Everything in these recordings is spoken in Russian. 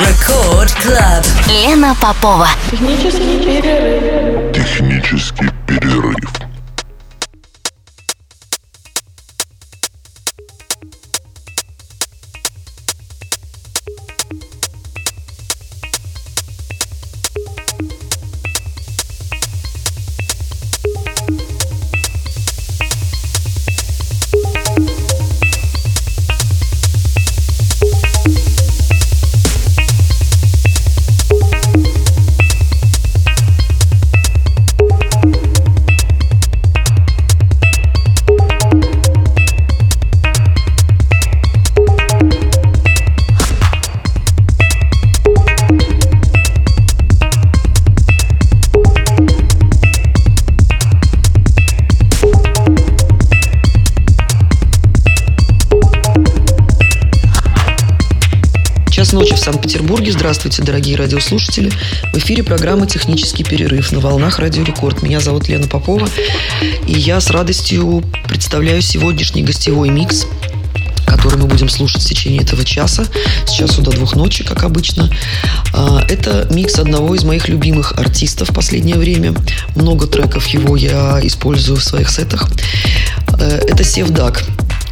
Record Club. Лена Попова. Технический перерыв. Технический перерыв. Санкт-Петербурге. Здравствуйте, дорогие радиослушатели. В эфире программа «Технический перерыв» на волнах Радио Рекорд. Меня зовут Лена Попова, и я с радостью представляю сегодняшний гостевой микс который мы будем слушать в течение этого часа, с часу до двух ночи, как обычно. А, Это микс одного из моих любимых артистов в последнее время. Много треков его я использую в своих сетах. Э, Это Севдак,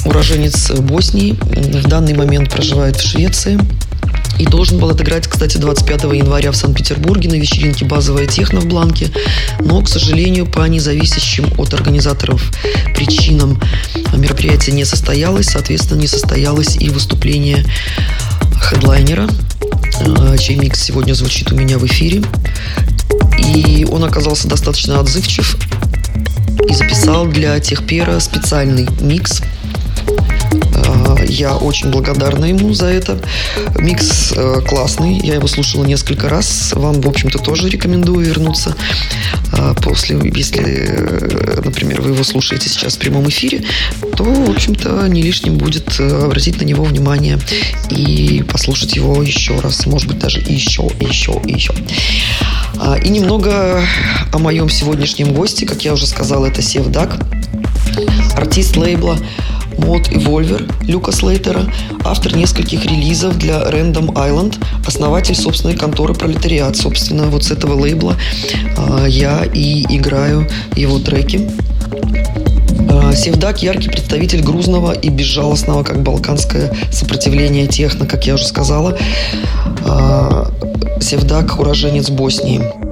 уроженец Боснии. В данный момент проживает в Швеции. И должен был отыграть, кстати, 25 января в Санкт-Петербурге на вечеринке «Базовая техно» в Бланке. Но, к сожалению, по независящим от организаторов причинам мероприятие не состоялось. Соответственно, не состоялось и выступление хедлайнера, э, чей микс сегодня звучит у меня в эфире. И он оказался достаточно отзывчив и записал для Техпера специальный микс – я очень благодарна ему за это. Микс э, классный, я его слушала несколько раз. Вам, в общем-то, тоже рекомендую вернуться э, после, если, э, например, вы его слушаете сейчас в прямом эфире, то, в общем-то, не лишним будет обратить на него внимание и послушать его еще раз, может быть, даже еще, еще, еще. А, и немного о моем сегодняшнем госте, как я уже сказала, это Севдак, артист лейбла Мод Evolver Люка Слейтера, автор нескольких релизов для Random Island, основатель собственной конторы Пролетариат. Собственно, вот с этого лейбла э, я и играю его треки. Э, Севдак – яркий представитель грузного и безжалостного, как балканское сопротивление техно, как я уже сказала. Э, Севдак – уроженец Боснии.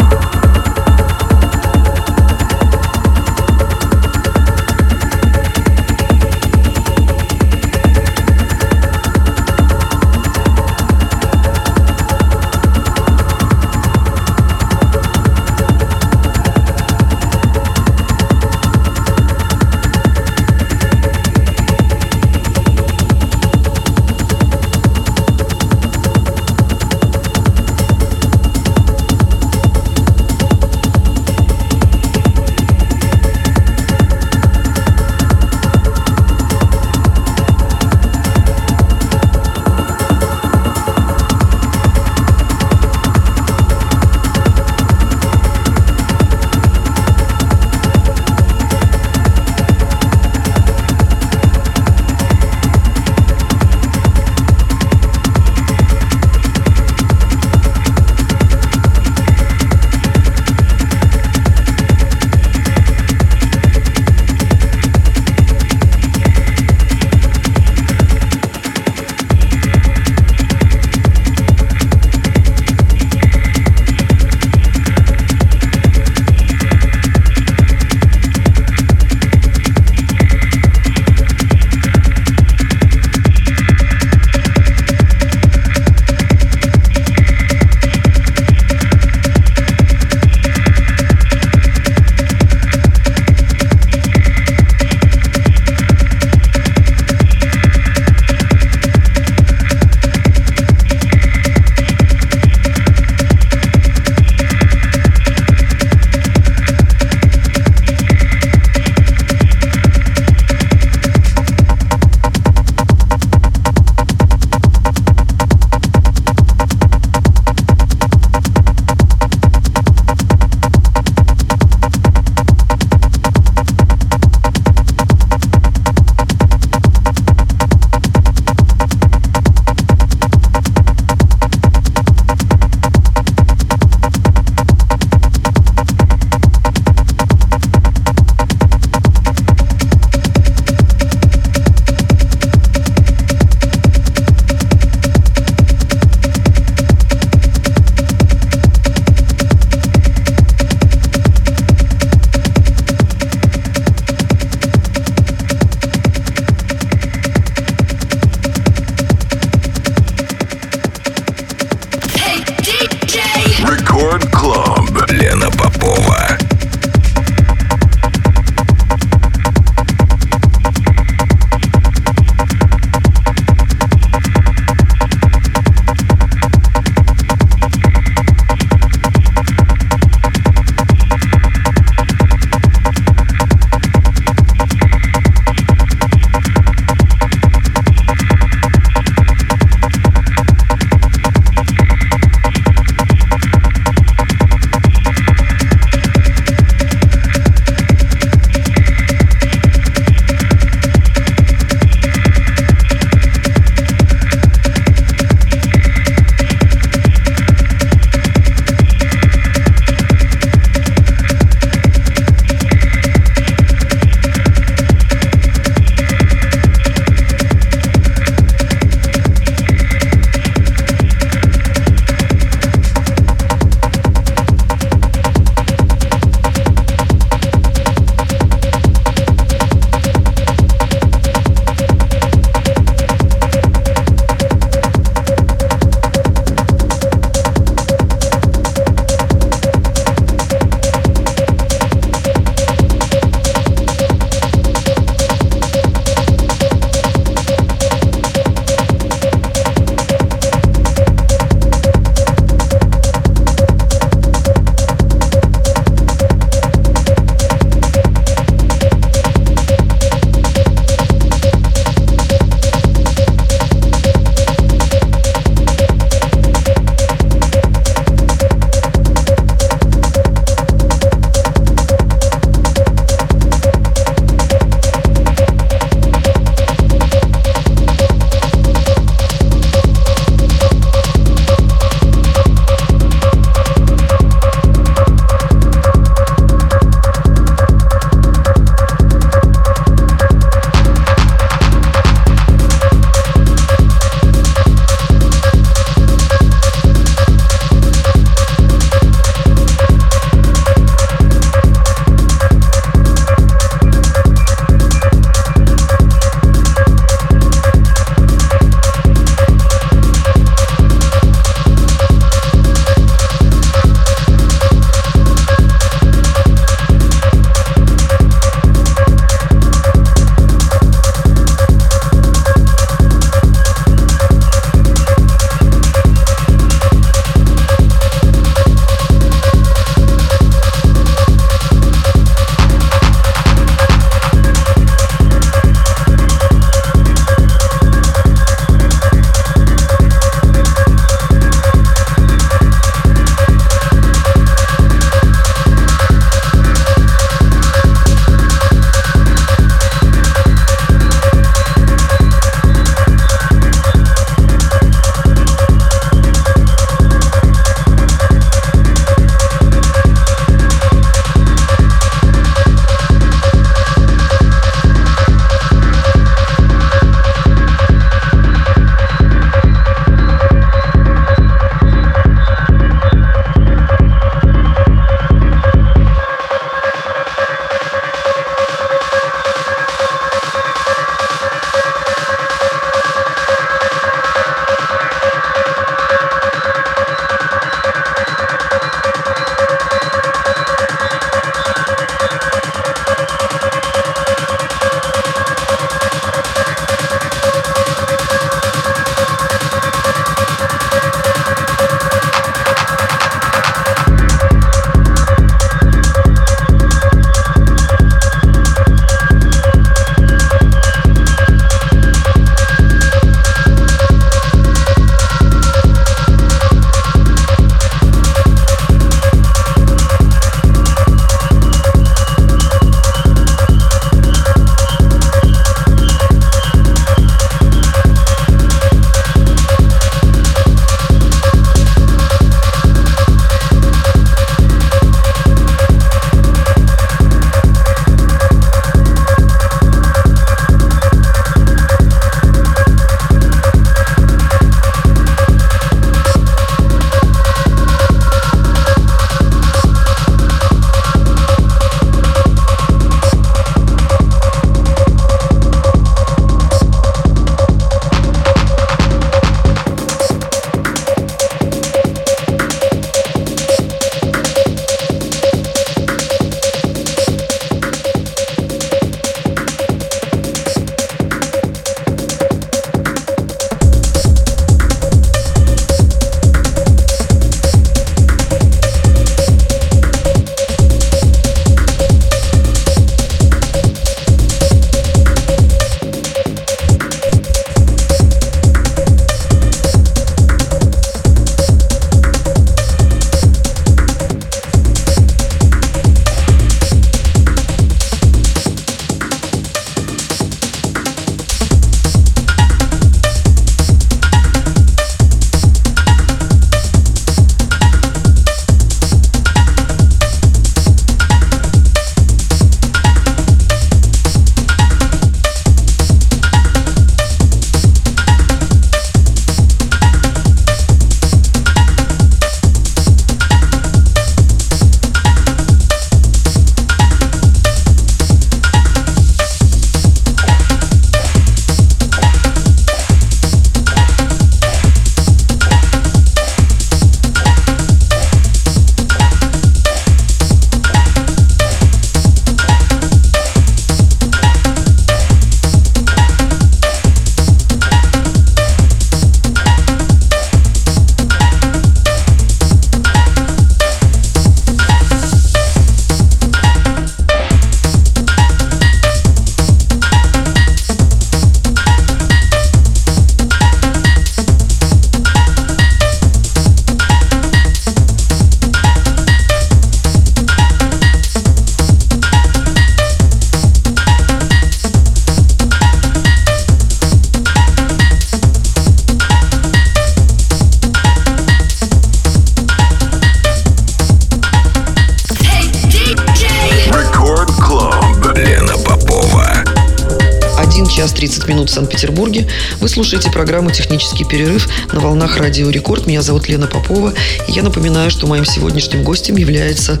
Вы слушаете программу «Технический перерыв» на волнах Радио Рекорд. Меня зовут Лена Попова. И я напоминаю, что моим сегодняшним гостем является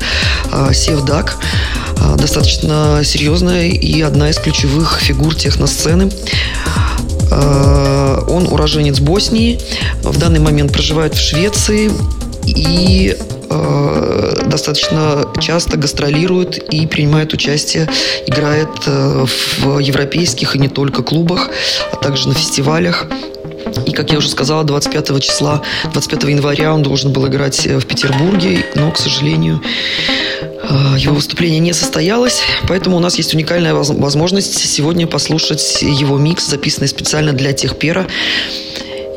э, Севдак. Э, достаточно серьезная и одна из ключевых фигур техносцены. Э, он уроженец Боснии. В данный момент проживает в Швеции. И Э, достаточно часто гастролирует и принимает участие, играет э, в европейских и не только клубах, а также на фестивалях. И, как я уже сказала, 25 числа, 25 января он должен был играть э, в Петербурге, но, к сожалению, его выступление не состоялось, поэтому у нас есть уникальная возможность сегодня послушать его микс, записанный специально для Техпера.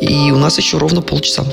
И у нас еще ровно полчаса.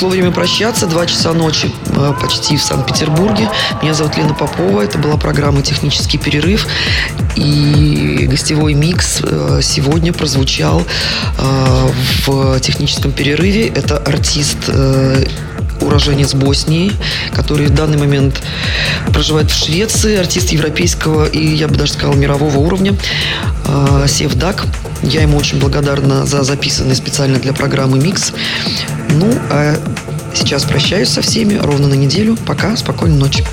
Пришло время прощаться. Два часа ночи э, почти в Санкт-Петербурге. Меня зовут Лена Попова. Это была программа «Технический перерыв». И гостевой микс э, сегодня прозвучал э, в техническом перерыве. Это артист уроженец Боснии, который в данный момент проживает в Швеции, артист европейского и, я бы даже сказала, мирового уровня, Севдак. Я ему очень благодарна за записанный специально для программы «Микс». Ну, а сейчас прощаюсь со всеми ровно на неделю. Пока, спокойной ночи.